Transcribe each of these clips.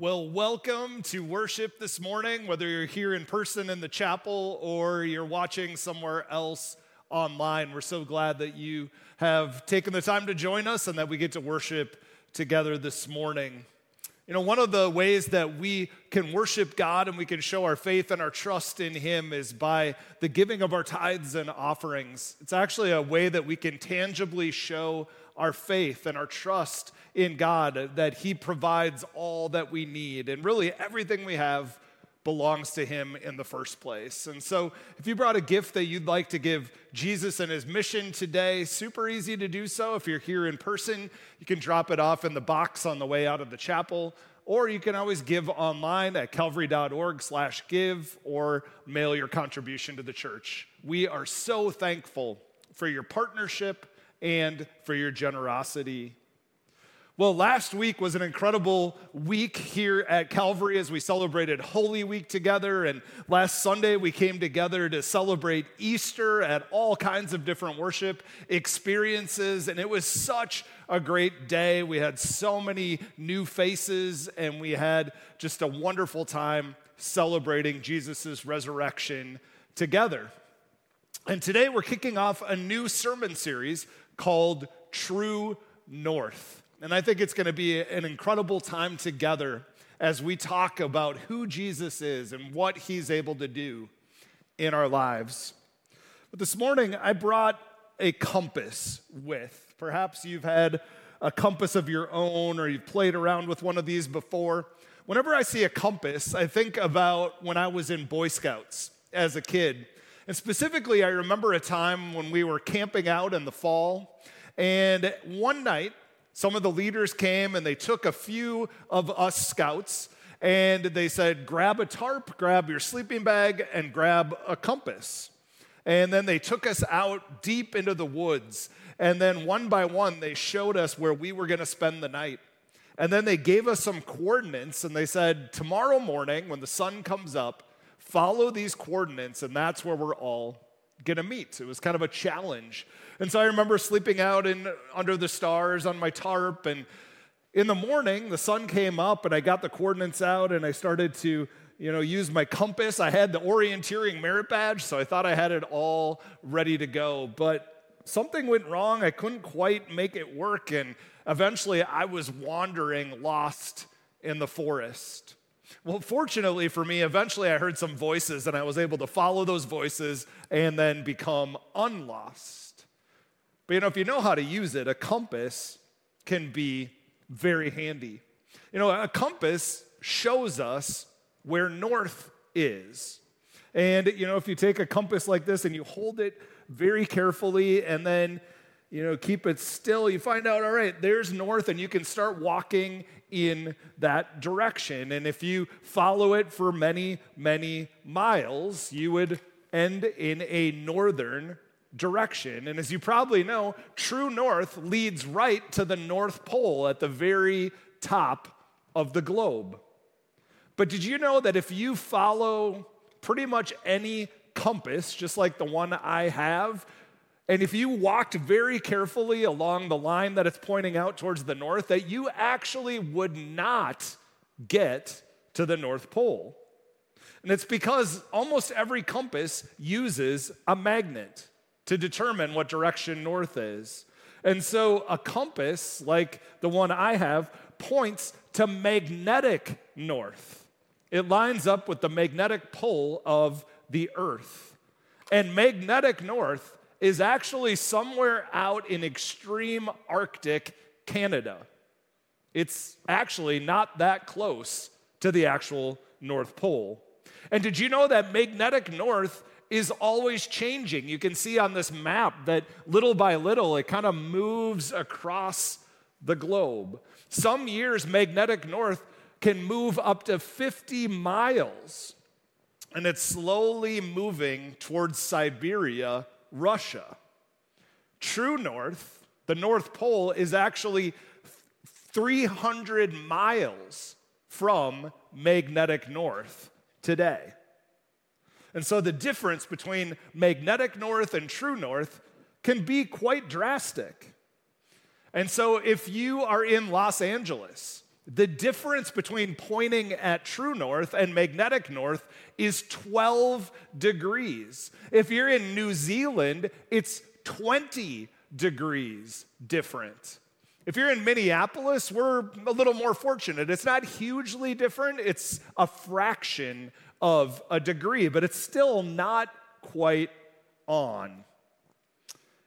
Well, welcome to worship this morning, whether you're here in person in the chapel or you're watching somewhere else online. We're so glad that you have taken the time to join us and that we get to worship together this morning. You know, one of the ways that we can worship God and we can show our faith and our trust in Him is by the giving of our tithes and offerings. It's actually a way that we can tangibly show our faith and our trust in God that He provides all that we need. And really, everything we have belongs to Him in the first place. And so, if you brought a gift that you'd like to give Jesus and His mission today, super easy to do so. If you're here in person, you can drop it off in the box on the way out of the chapel. Or you can always give online at calvary.org slash give or mail your contribution to the church. We are so thankful for your partnership and for your generosity well, last week was an incredible week here at Calvary as we celebrated Holy Week together. And last Sunday, we came together to celebrate Easter at all kinds of different worship experiences. And it was such a great day. We had so many new faces, and we had just a wonderful time celebrating Jesus' resurrection together. And today, we're kicking off a new sermon series called True North. And I think it's going to be an incredible time together as we talk about who Jesus is and what he's able to do in our lives. But this morning, I brought a compass with. Perhaps you've had a compass of your own or you've played around with one of these before. Whenever I see a compass, I think about when I was in Boy Scouts as a kid. And specifically, I remember a time when we were camping out in the fall. And one night, some of the leaders came and they took a few of us scouts and they said, grab a tarp, grab your sleeping bag, and grab a compass. And then they took us out deep into the woods. And then one by one, they showed us where we were going to spend the night. And then they gave us some coordinates and they said, tomorrow morning, when the sun comes up, follow these coordinates, and that's where we're all going to meet. It was kind of a challenge. And so I remember sleeping out in under the stars on my tarp and in the morning the sun came up and I got the coordinates out and I started to you know use my compass. I had the orienteering merit badge so I thought I had it all ready to go, but something went wrong. I couldn't quite make it work and eventually I was wandering lost in the forest. Well, fortunately for me, eventually I heard some voices and I was able to follow those voices and then become unlost. But you know, if you know how to use it, a compass can be very handy. You know, a compass shows us where north is. And, you know, if you take a compass like this and you hold it very carefully and then, you know, keep it still, you find out, all right, there's north, and you can start walking in that direction. And if you follow it for many, many miles, you would end in a northern direction. And as you probably know, true north leads right to the North Pole at the very top of the globe. But did you know that if you follow pretty much any compass, just like the one I have, and if you walked very carefully along the line that it's pointing out towards the north, that you actually would not get to the North Pole. And it's because almost every compass uses a magnet to determine what direction north is. And so a compass, like the one I have, points to magnetic north. It lines up with the magnetic pole of the earth. And magnetic north is actually somewhere out in extreme Arctic Canada. It's actually not that close to the actual North Pole. And did you know that magnetic north is always changing. You can see on this map that little by little it kind of moves across the globe. Some years, magnetic north can move up to 50 miles, and it's slowly moving towards Siberia, Russia. True north, the North Pole, is actually 300 miles from magnetic north today. And so the difference between magnetic north and true north can be quite drastic. And so if you are in Los Angeles the difference between pointing at true north and magnetic north is 12 degrees. If you're in New Zealand, it's 20 degrees different. If you're in Minneapolis, we're a little more fortunate. It's not hugely different, it's a fraction of a degree, but it's still not quite on.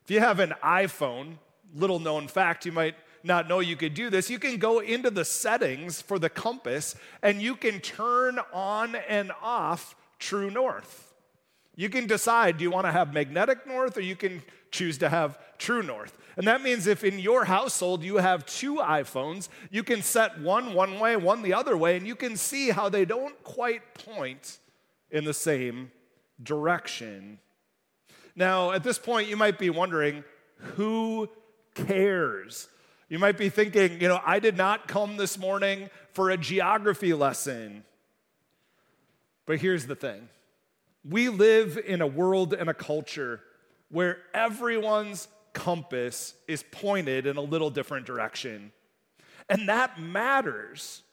If you have an iPhone, little known fact, you might not know you could do this. You can go into the settings for the compass and you can turn on and off true north. You can decide do you want to have magnetic north or you can choose to have true north. And that means if in your household you have two iPhones, you can set one one way, one the other way, and you can see how they don't quite point in the same direction. Now, at this point, you might be wondering who cares? You might be thinking, you know, I did not come this morning for a geography lesson. But here's the thing we live in a world and a culture where everyone's compass is pointed in a little different direction. And that matters.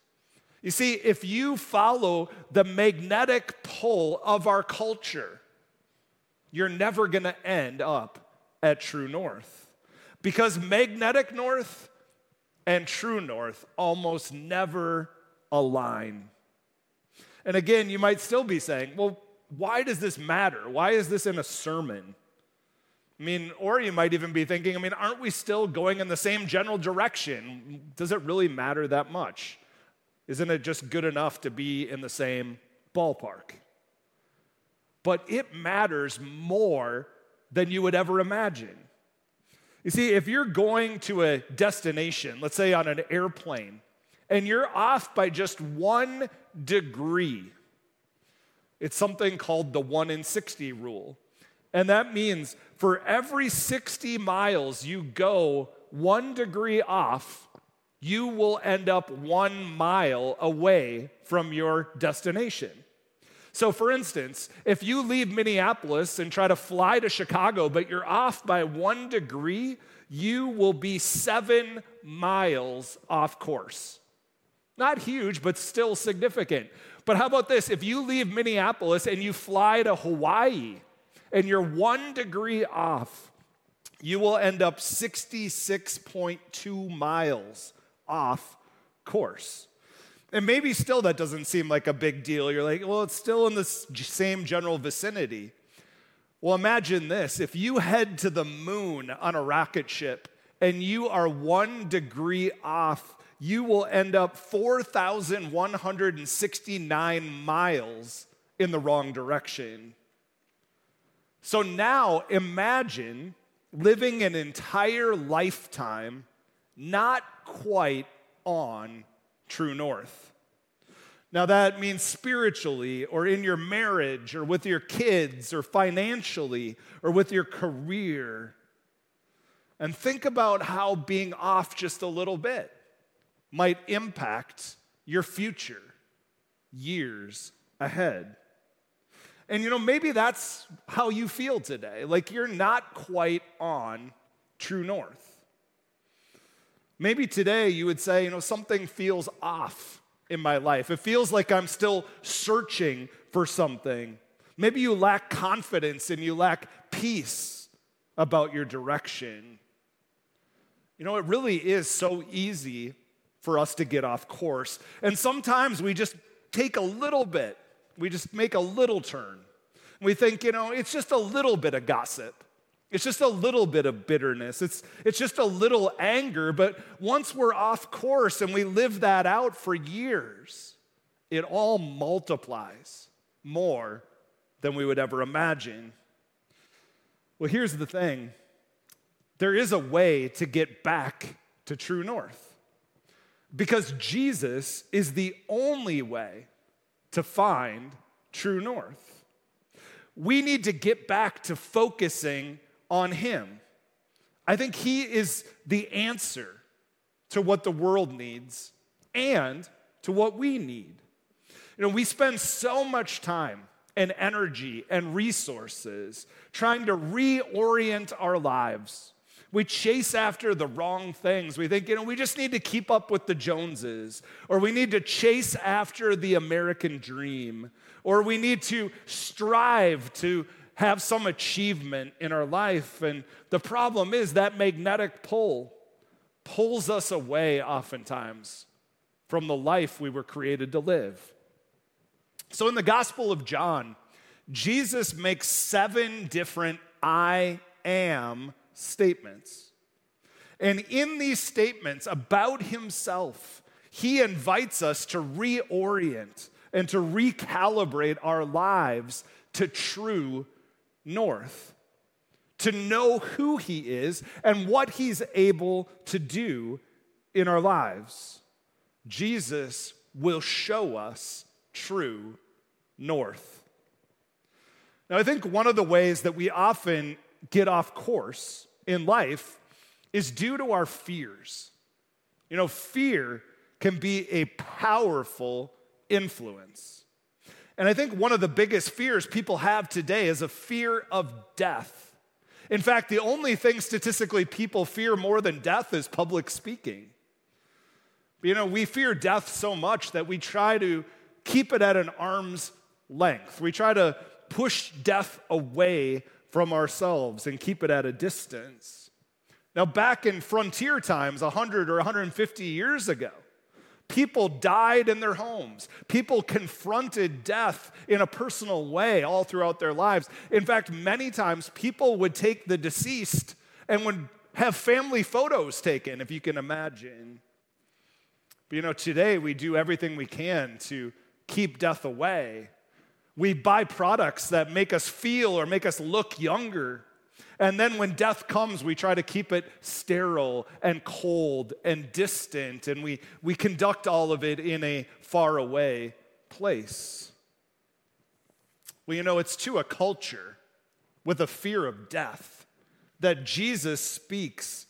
You see, if you follow the magnetic pull of our culture, you're never going to end up at true north. Because magnetic north and true north almost never align. And again, you might still be saying, well, why does this matter? Why is this in a sermon? I mean, or you might even be thinking, I mean, aren't we still going in the same general direction? Does it really matter that much? Isn't it just good enough to be in the same ballpark? But it matters more than you would ever imagine. You see, if you're going to a destination, let's say on an airplane, and you're off by just one degree, it's something called the 1 in 60 rule. And that means for every 60 miles you go one degree off, you will end up one mile away from your destination. So, for instance, if you leave Minneapolis and try to fly to Chicago, but you're off by one degree, you will be seven miles off course. Not huge, but still significant. But how about this? If you leave Minneapolis and you fly to Hawaii and you're one degree off, you will end up 66.2 miles off course. And maybe still that doesn't seem like a big deal. You're like, well, it's still in the same general vicinity. Well, imagine this if you head to the moon on a rocket ship and you are one degree off, you will end up 4,169 miles in the wrong direction. So now imagine living an entire lifetime not quite on true north. Now, that means spiritually, or in your marriage, or with your kids, or financially, or with your career. And think about how being off just a little bit might impact your future years ahead. And you know, maybe that's how you feel today. Like you're not quite on true north. Maybe today you would say, you know, something feels off in my life. It feels like I'm still searching for something. Maybe you lack confidence and you lack peace about your direction. You know, it really is so easy for us to get off course. And sometimes we just take a little bit, we just make a little turn. We think, you know, it's just a little bit of gossip. It's just a little bit of bitterness. It's, it's just a little anger. But once we're off course and we live that out for years, it all multiplies more than we would ever imagine. Well, here's the thing there is a way to get back to true north because Jesus is the only way to find true north. We need to get back to focusing on Him. I think He is the answer to what the world needs and to what we need. You know, we spend so much time and energy and resources trying to reorient our lives. We chase after the wrong things. We think, you know, we just need to keep up with the Joneses, or we need to chase after the American dream, or we need to strive to have some achievement in our life. And the problem is that magnetic pull pulls us away oftentimes from the life we were created to live. So in the Gospel of John, Jesus makes seven different I am statements. And in these statements about himself, he invites us to reorient and to recalibrate our lives to true north, to know who he is and what he's able to do in our lives. Jesus will show us true north. Now, I think one of the ways that we often get off course in life is due to our fears. You know, fear can be a powerful influence. And I think one of the biggest fears people have today is a fear of death. In fact, the only thing statistically people fear more than death is public speaking. You know, we fear death so much that we try to keep it at an arm's length. We try to push death away from ourselves and keep it at a distance. Now, back in frontier times, 100 or 150 years ago, people died in their homes. People confronted death in a personal way all throughout their lives. In fact, many times people would take the deceased and would have family photos taken, if you can imagine. But you know, today we do everything we can to keep death away. We buy products that make us feel or make us look younger. And then when death comes, we try to keep it sterile and cold and distant, and we, we conduct all of it in a far away place. Well, you know, it's to a culture with a fear of death that Jesus speaks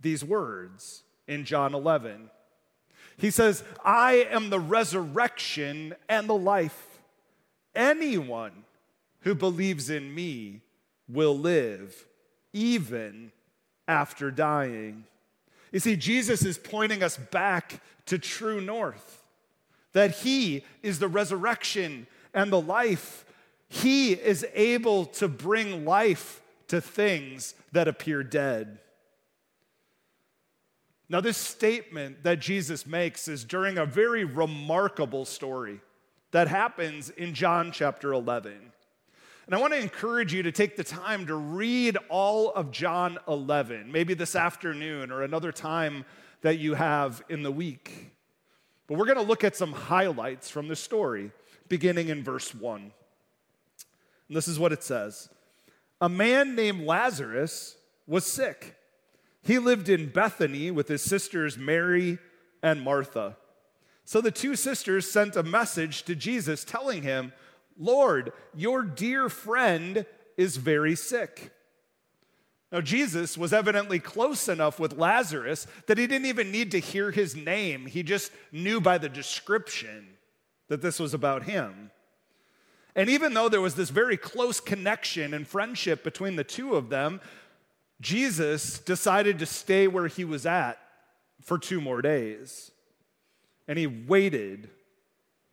these words in John 11. He says, I am the resurrection and the life. Anyone who believes in me will live even after dying. You see, Jesus is pointing us back to true north, that He is the resurrection and the life. He is able to bring life to things that appear dead. Now, this statement that Jesus makes is during a very remarkable story that happens in John chapter 11. And I want to encourage you to take the time to read all of John 11, maybe this afternoon or another time that you have in the week. But we're going to look at some highlights from the story, beginning in verse 1. And this is what it says A man named Lazarus was sick. He lived in Bethany with his sisters Mary and Martha. So the two sisters sent a message to Jesus telling him, Lord, your dear friend is very sick. Now, Jesus was evidently close enough with Lazarus that he didn't even need to hear his name. He just knew by the description that this was about him. And even though there was this very close connection and friendship between the two of them, Jesus decided to stay where he was at for two more days and he waited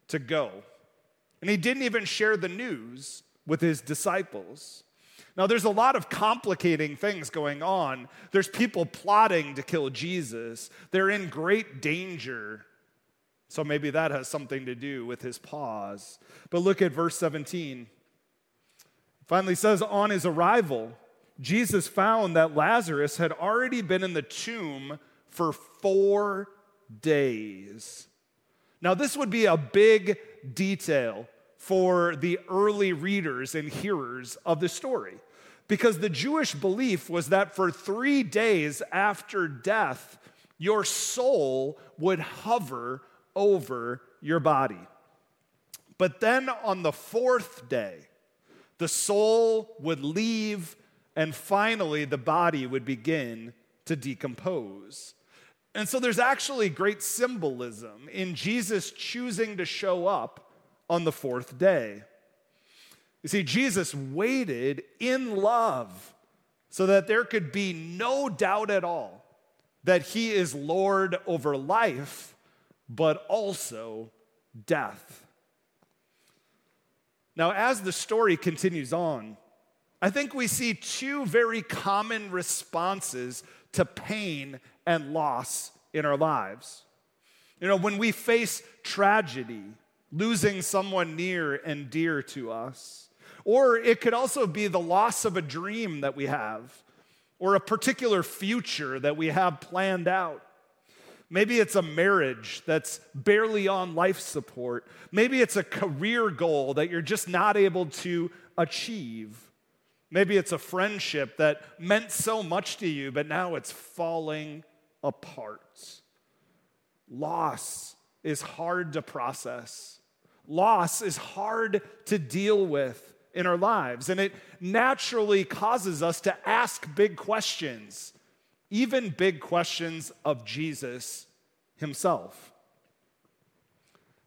to go. And he didn't even share the news with his disciples. Now, there's a lot of complicating things going on. There's people plotting to kill Jesus, they're in great danger. So maybe that has something to do with his pause. But look at verse 17. Finally says, On his arrival, Jesus found that Lazarus had already been in the tomb for four days. Now, this would be a big detail for the early readers and hearers of the story because the Jewish belief was that for three days after death, your soul would hover over your body. But then on the fourth day, the soul would leave, and finally the body would begin to decompose. And so there's actually great symbolism in Jesus choosing to show up on the fourth day. You see, Jesus waited in love so that there could be no doubt at all that he is Lord over life, but also death. Now, as the story continues on, I think we see two very common responses to pain and loss in our lives. You know, when we face tragedy, losing someone near and dear to us, or it could also be the loss of a dream that we have, or a particular future that we have planned out. Maybe it's a marriage that's barely on life support. Maybe it's a career goal that you're just not able to achieve. Maybe it's a friendship that meant so much to you, but now it's falling apart. Loss is hard to process, loss is hard to deal with in our lives, and it naturally causes us to ask big questions, even big questions of Jesus himself.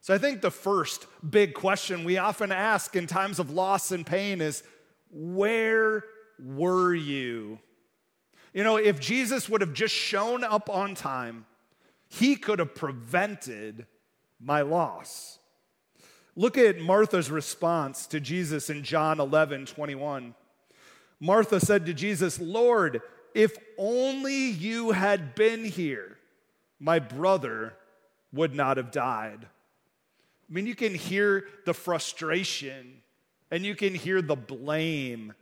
So I think the first big question we often ask in times of loss and pain is where were you? You know, if Jesus would have just shown up on time, he could have prevented my loss. Look at Martha's response to Jesus in John 11 21. Martha said to Jesus, Lord, if only you had been here, my brother would not have died. I mean, you can hear the frustration and you can hear the blame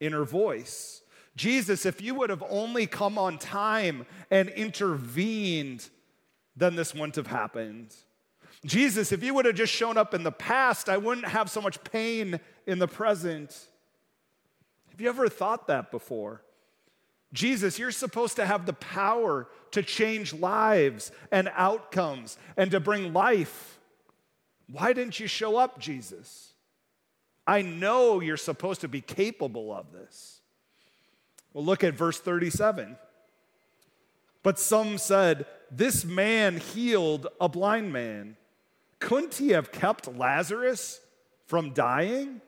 in her voice. Jesus, if you would have only come on time and intervened, then this wouldn't have happened. Jesus, if you would have just shown up in the past, I wouldn't have so much pain in the present. Have you ever thought that before? Jesus, you're supposed to have the power to change lives and outcomes and to bring life. Why didn't you show up, Jesus? I know you're supposed to be capable of this. Well, look at verse 37. But some said, This man healed a blind man. Couldn't he have kept Lazarus from dying?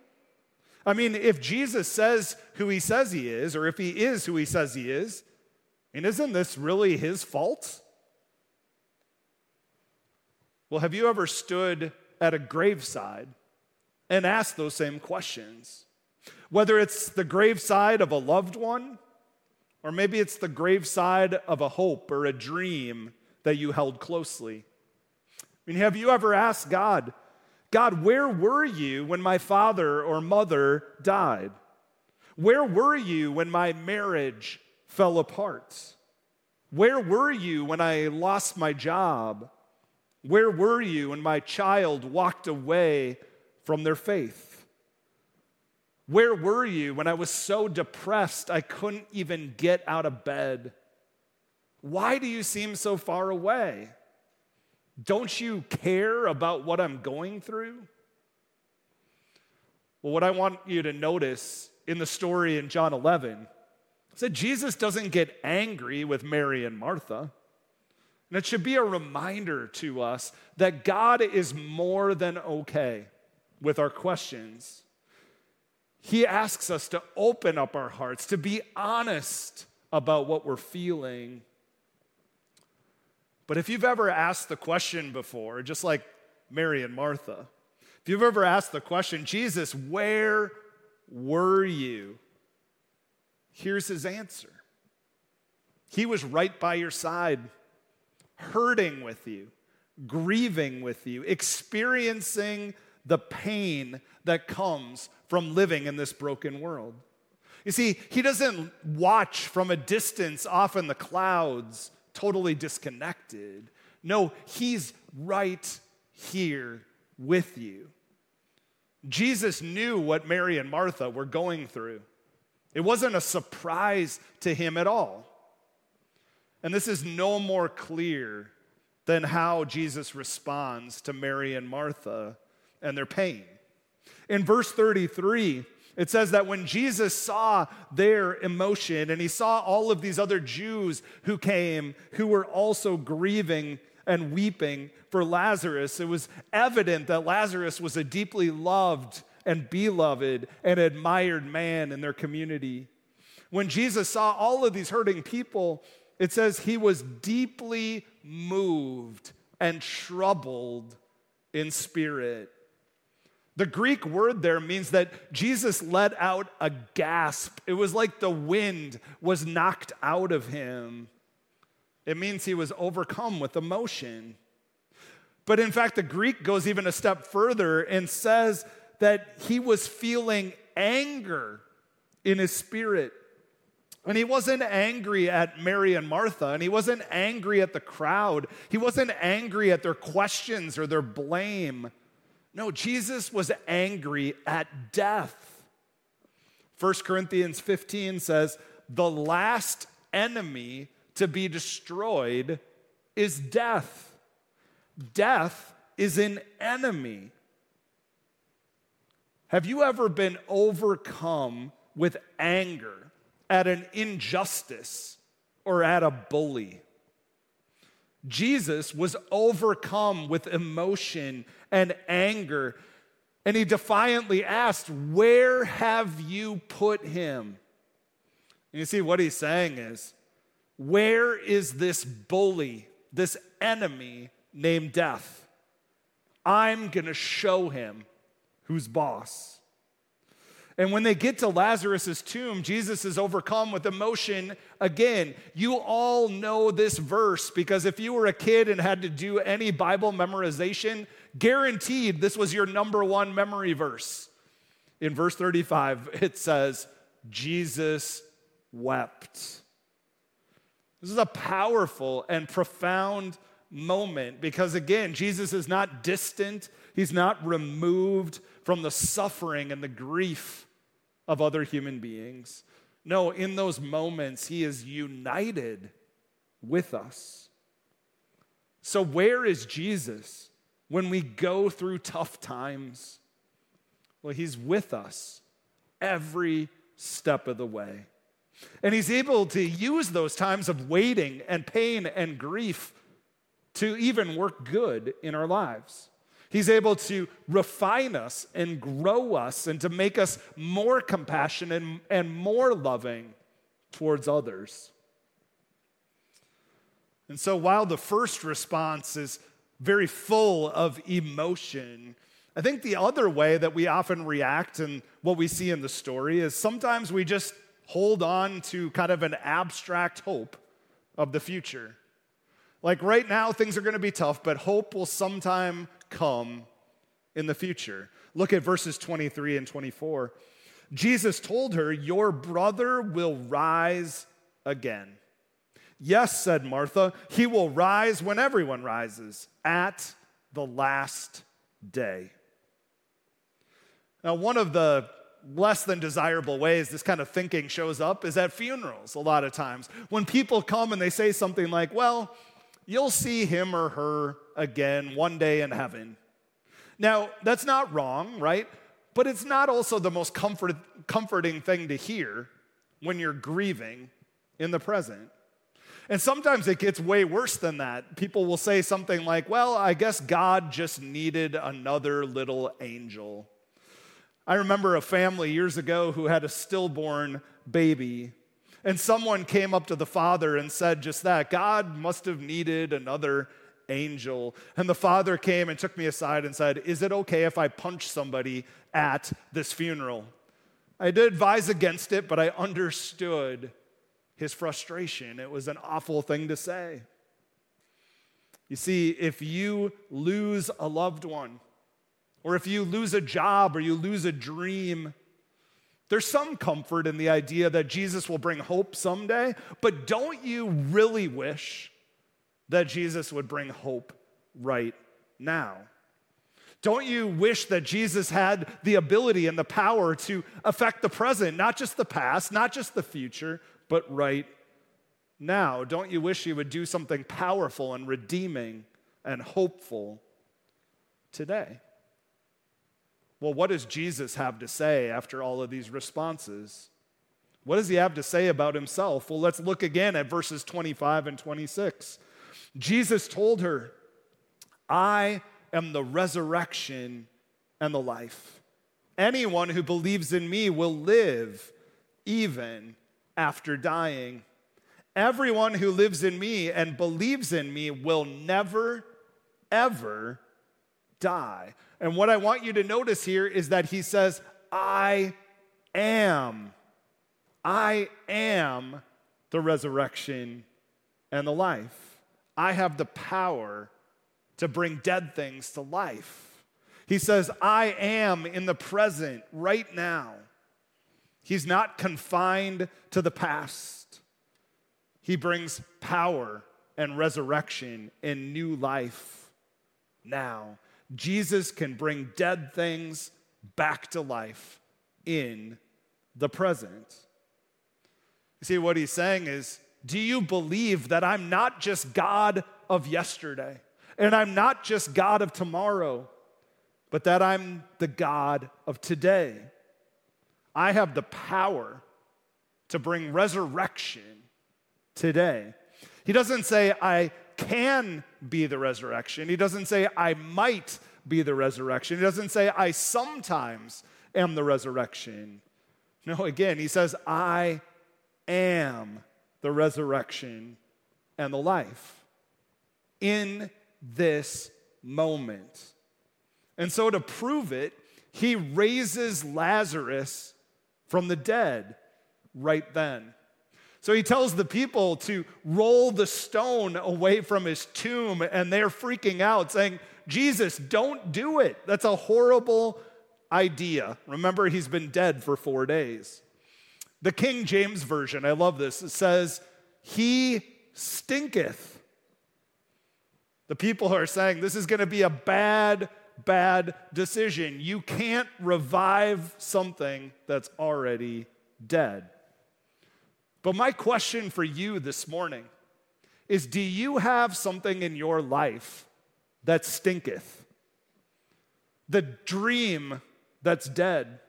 I mean, if Jesus says who he says he is, or if he is who he says he is, and isn't this really his fault? Well, have you ever stood at a graveside and asked those same questions. Whether it's the graveside of a loved one, or maybe it's the graveside of a hope or a dream that you held closely. I mean, have you ever asked God, God, where were you when my father or mother died? Where were you when my marriage fell apart? Where were you when I lost my job? Where were you when my child walked away from their faith? Where were you when I was so depressed I couldn't even get out of bed? Why do you seem so far away? Don't you care about what I'm going through? Well, what I want you to notice in the story in John 11 is that Jesus doesn't get angry with Mary and Martha. And it should be a reminder to us that God is more than okay with our questions. He asks us to open up our hearts, to be honest about what we're feeling. But if you've ever asked the question before, just like Mary and Martha, if you've ever asked the question, Jesus, where were you? Here's his answer He was right by your side, hurting with you, grieving with you, experiencing the pain that comes from living in this broken world. You see, he doesn't watch from a distance off in the clouds, totally disconnected. No, he's right here with you. Jesus knew what Mary and Martha were going through. It wasn't a surprise to him at all. And this is no more clear than how Jesus responds to Mary and Martha and their pain. In verse 33, it says that when Jesus saw their emotion and he saw all of these other Jews who came who were also grieving and weeping for Lazarus, it was evident that Lazarus was a deeply loved and beloved and admired man in their community. When Jesus saw all of these hurting people, it says he was deeply moved and troubled in spirit. The Greek word there means that Jesus let out a gasp. It was like the wind was knocked out of him. It means he was overcome with emotion. But in fact, the Greek goes even a step further and says that he was feeling anger in his spirit. And he wasn't angry at Mary and Martha, and he wasn't angry at the crowd. He wasn't angry at their questions or their blame. No, Jesus was angry at death. 1 Corinthians 15 says, The last enemy to be destroyed is death. Death is an enemy. Have you ever been overcome with anger at an injustice or at a bully. Jesus was overcome with emotion and anger, and he defiantly asked, Where have you put him? And you see, what he's saying is, Where is this bully, this enemy named death? I'm gonna show him who's boss. And when they get to Lazarus' tomb, Jesus is overcome with emotion again. You all know this verse because if you were a kid and had to do any Bible memorization, guaranteed this was your number one memory verse. In verse 35, it says, Jesus wept. This is a powerful and profound moment because, again, Jesus is not distant, he's not removed from the suffering and the grief of other human beings. No, in those moments, He is united with us. So, where is Jesus when we go through tough times? Well, He's with us every step of the way. And He's able to use those times of waiting and pain and grief to even work good in our lives. He's able to refine us and grow us and to make us more compassionate and, and more loving towards others. And so, while the first response is very full of emotion, I think the other way that we often react and what we see in the story is sometimes we just hold on to kind of an abstract hope of the future. Like right now, things are going to be tough, but hope will sometime come in the future. Look at verses 23 and 24. Jesus told her, Your brother will rise again. Yes, said Martha, he will rise when everyone rises at the last day. Now, one of the less than desirable ways this kind of thinking shows up is at funerals a lot of times. When people come and they say something like, Well, you'll see him or her again one day in heaven. Now, that's not wrong, right? But it's not also the most comfort, comforting thing to hear when you're grieving in the present. And sometimes it gets way worse than that. People will say something like, Well, I guess God just needed another little angel. I remember a family years ago who had a stillborn baby and someone came up to the father and said just that God must have needed another angel. And the father came and took me aside and said, Is it okay if I punch somebody at this funeral? I did advise against it, but I understood his frustration. It was an awful thing to say. You see, if you lose a loved one, or if you lose a job, or you lose a dream, there's some comfort in the idea that Jesus will bring hope someday, but don't you really wish that Jesus would bring hope right now? Don't you wish that Jesus had the ability and the power to affect the present, not just the past, not just the future, but right now? Don't you wish he would do something powerful and redeeming and hopeful today? Well, what does Jesus have to say after all of these responses? What does he have to say about himself? Well, let's look again at verses 25 and 26. Jesus told her, I am the resurrection and the life. Anyone who believes in me will live even after dying. Everyone who lives in me and believes in me will never, ever die. And what I want you to notice here is that he says, I am. I am the resurrection and the life. I have the power to bring dead things to life. He says, I am in the present right now. He's not confined to the past. He brings power and resurrection and new life now. Jesus can bring dead things back to life in the present. You see, what he's saying is, do you believe that I'm not just God of yesterday and I'm not just God of tomorrow, but that I'm the God of today? I have the power to bring resurrection today. He doesn't say, I can be the resurrection. He doesn't say, I might be the resurrection. He doesn't say, I sometimes am the resurrection. No, again, he says, I am the resurrection and the life in this moment. And so, to prove it, he raises Lazarus from the dead right then. So he tells the people to roll the stone away from his tomb, and they're freaking out, saying, Jesus, don't do it. That's a horrible idea. Remember, he's been dead for four days. The King James Version, I love this, it says, He stinketh. The people are saying this is going to be a bad, bad decision. You can't revive something that's already dead. But my question for you this morning is do you have something in your life that stinketh? The dream that's dead,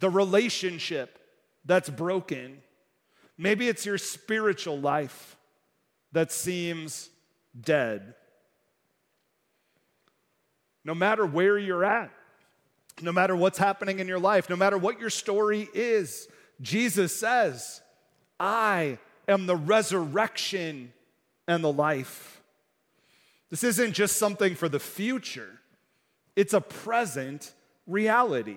the relationship that's broken. Maybe it's your spiritual life that seems dead. No matter where you're at, no matter what's happening in your life, no matter what your story is, Jesus says, I am the resurrection and the life. This isn't just something for the future, it's a present reality.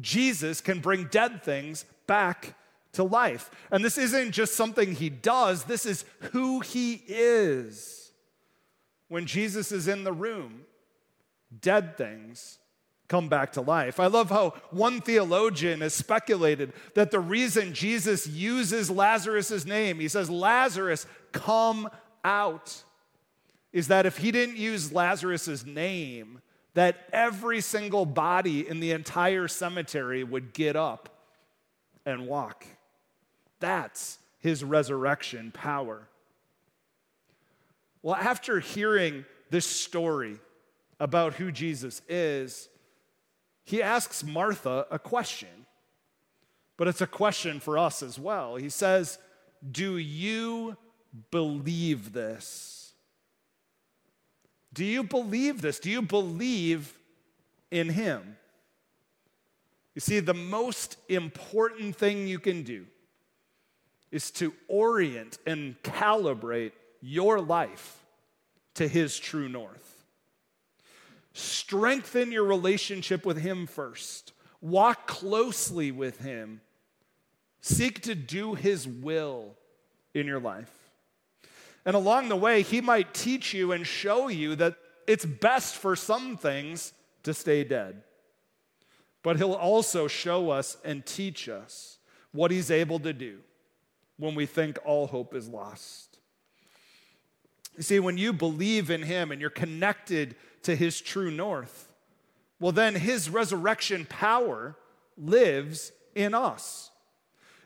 Jesus can bring dead things back to life. And this isn't just something he does, this is who he is. When Jesus is in the room, dead things come back to life. I love how one theologian has speculated that the reason Jesus uses Lazarus' name, he says, Lazarus, come out, is that if he didn't use Lazarus' name, that every single body in the entire cemetery would get up and walk. That's his resurrection power. Well, after hearing this story about who Jesus is, he asks Martha a question, but it's a question for us as well. He says, Do you believe this? Do you believe this? Do you believe in Him? You see, the most important thing you can do is to orient and calibrate your life to His true north. Strengthen your relationship with Him first, walk closely with Him, seek to do His will in your life. And along the way, He might teach you and show you that it's best for some things to stay dead. But He'll also show us and teach us what He's able to do when we think all hope is lost. You see, when you believe in Him and you're connected to His true north, well, then His resurrection power lives in us.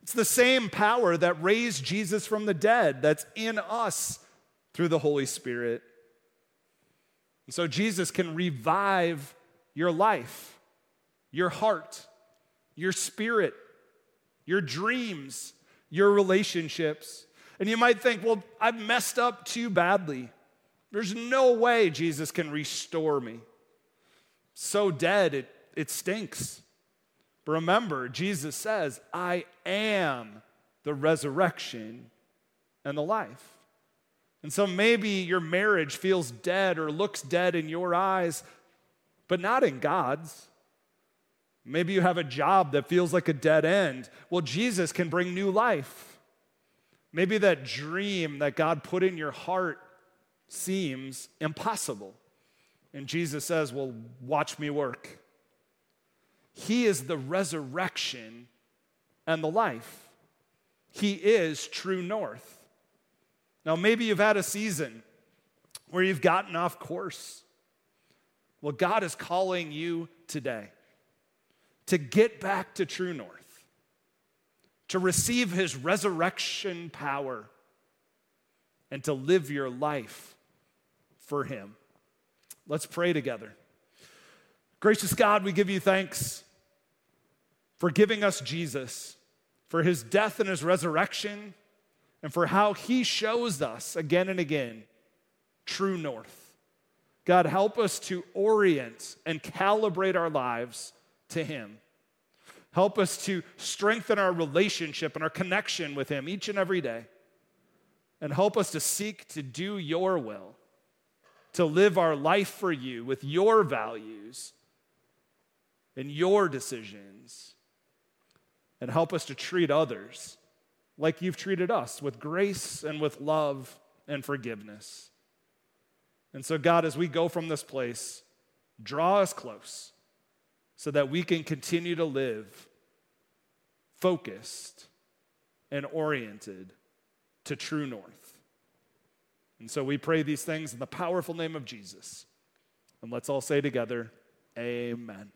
It's the same power that raised Jesus from the dead that's in us through the Holy Spirit. And so Jesus can revive your life, your heart, your spirit, your dreams, your relationships. And you might think, well, I've messed up too badly. There's no way Jesus can restore me. So dead, it, it stinks. But remember, Jesus says, I am the resurrection, and the life. And so maybe your marriage feels dead or looks dead in your eyes, but not in God's. Maybe you have a job that feels like a dead end. Well, Jesus can bring new life. Maybe that dream that God put in your heart seems impossible. And Jesus says, Well, watch me work. He is the resurrection and the life. He is true north. Now, maybe you've had a season where you've gotten off course. Well, God is calling you today to get back to true north, to receive his resurrection power, and to live your life for him. Let's pray together. Gracious God, we give you thanks for giving us Jesus, for his death and his resurrection and for how He shows us again and again true north. God, help us to orient and calibrate our lives to Him. Help us to strengthen our relationship and our connection with Him each and every day. And help us to seek to do your will, to live our life for you with your values and your decisions. And help us to treat others like you've treated us with grace and with love and forgiveness. And so, God, as we go from this place, draw us close so that we can continue to live focused and oriented to true north. And so we pray these things in the powerful name of Jesus. And let's all say together, Amen.